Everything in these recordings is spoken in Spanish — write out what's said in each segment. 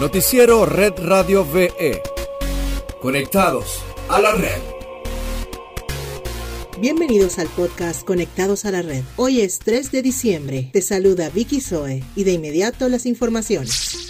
Noticiero Red Radio VE. Conectados a la red. Bienvenidos al podcast Conectados a la Red. Hoy es 3 de diciembre. Te saluda Vicky Zoe y de inmediato las informaciones.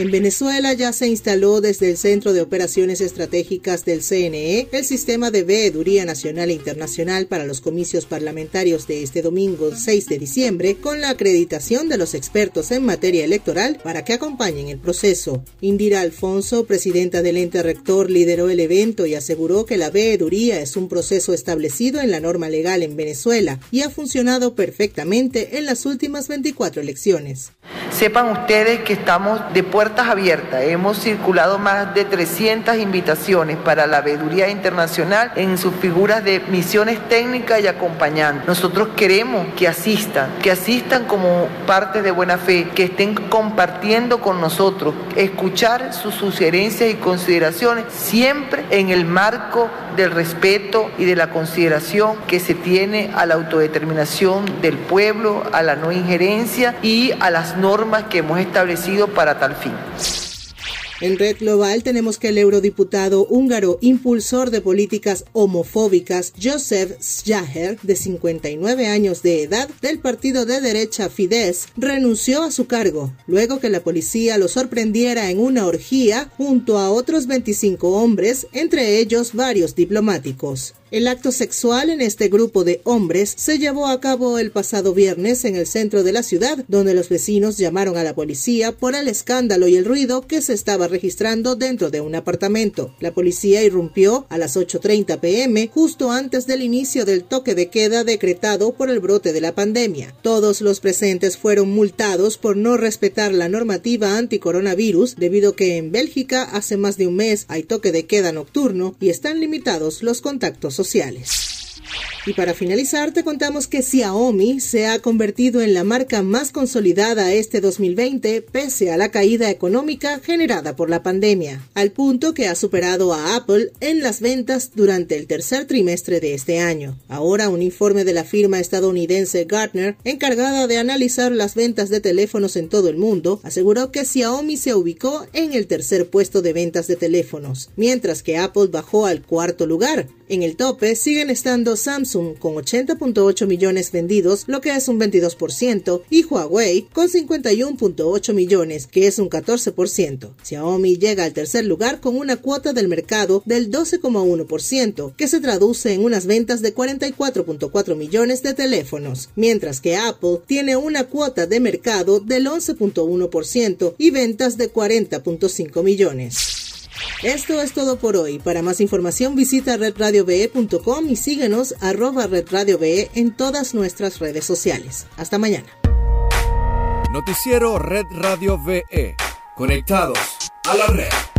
En Venezuela ya se instaló desde el Centro de Operaciones Estratégicas del CNE el sistema de veeduría nacional e internacional para los comicios parlamentarios de este domingo 6 de diciembre con la acreditación de los expertos en materia electoral para que acompañen el proceso. Indira Alfonso, presidenta del ente rector, lideró el evento y aseguró que la veeduría es un proceso establecido en la norma legal en Venezuela y ha funcionado perfectamente en las últimas 24 elecciones. Sepan ustedes que estamos de puertas abiertas. Hemos circulado más de 300 invitaciones para la veeduría internacional en sus figuras de misiones técnicas y acompañantes. Nosotros queremos que asistan, que asistan como parte de buena fe, que estén compartiendo con nosotros, escuchar sus sugerencias y consideraciones siempre en el marco del respeto y de la consideración que se tiene a la autodeterminación del pueblo, a la no injerencia y a las normas que hemos establecido para tal fin. En Red Global tenemos que el eurodiputado húngaro impulsor de políticas homofóbicas Josef Sjaher, de 59 años de edad, del partido de derecha Fidesz, renunció a su cargo, luego que la policía lo sorprendiera en una orgía junto a otros 25 hombres, entre ellos varios diplomáticos. El acto sexual en este grupo de hombres se llevó a cabo el pasado viernes en el centro de la ciudad, donde los vecinos llamaron a la policía por el escándalo y el ruido que se estaba registrando dentro de un apartamento. La policía irrumpió a las 8.30 pm justo antes del inicio del toque de queda decretado por el brote de la pandemia. Todos los presentes fueron multados por no respetar la normativa anticoronavirus debido que en Bélgica hace más de un mes hay toque de queda nocturno y están limitados los contactos sociales. Y para finalizar, te contamos que Xiaomi se ha convertido en la marca más consolidada este 2020 pese a la caída económica generada por la pandemia, al punto que ha superado a Apple en las ventas durante el tercer trimestre de este año. Ahora, un informe de la firma estadounidense Gartner, encargada de analizar las ventas de teléfonos en todo el mundo, aseguró que Xiaomi se ubicó en el tercer puesto de ventas de teléfonos, mientras que Apple bajó al cuarto lugar. En el tope siguen estando Samsung con 80.8 millones vendidos, lo que es un 22%, y Huawei con 51.8 millones, que es un 14%. Xiaomi llega al tercer lugar con una cuota del mercado del 12,1%, que se traduce en unas ventas de 44.4 millones de teléfonos, mientras que Apple tiene una cuota de mercado del 11.1% y ventas de 40.5 millones. Esto es todo por hoy. Para más información visita redradiove.com y síguenos arroba redradiove en todas nuestras redes sociales. Hasta mañana. Noticiero Red Radio VE. Conectados a la red.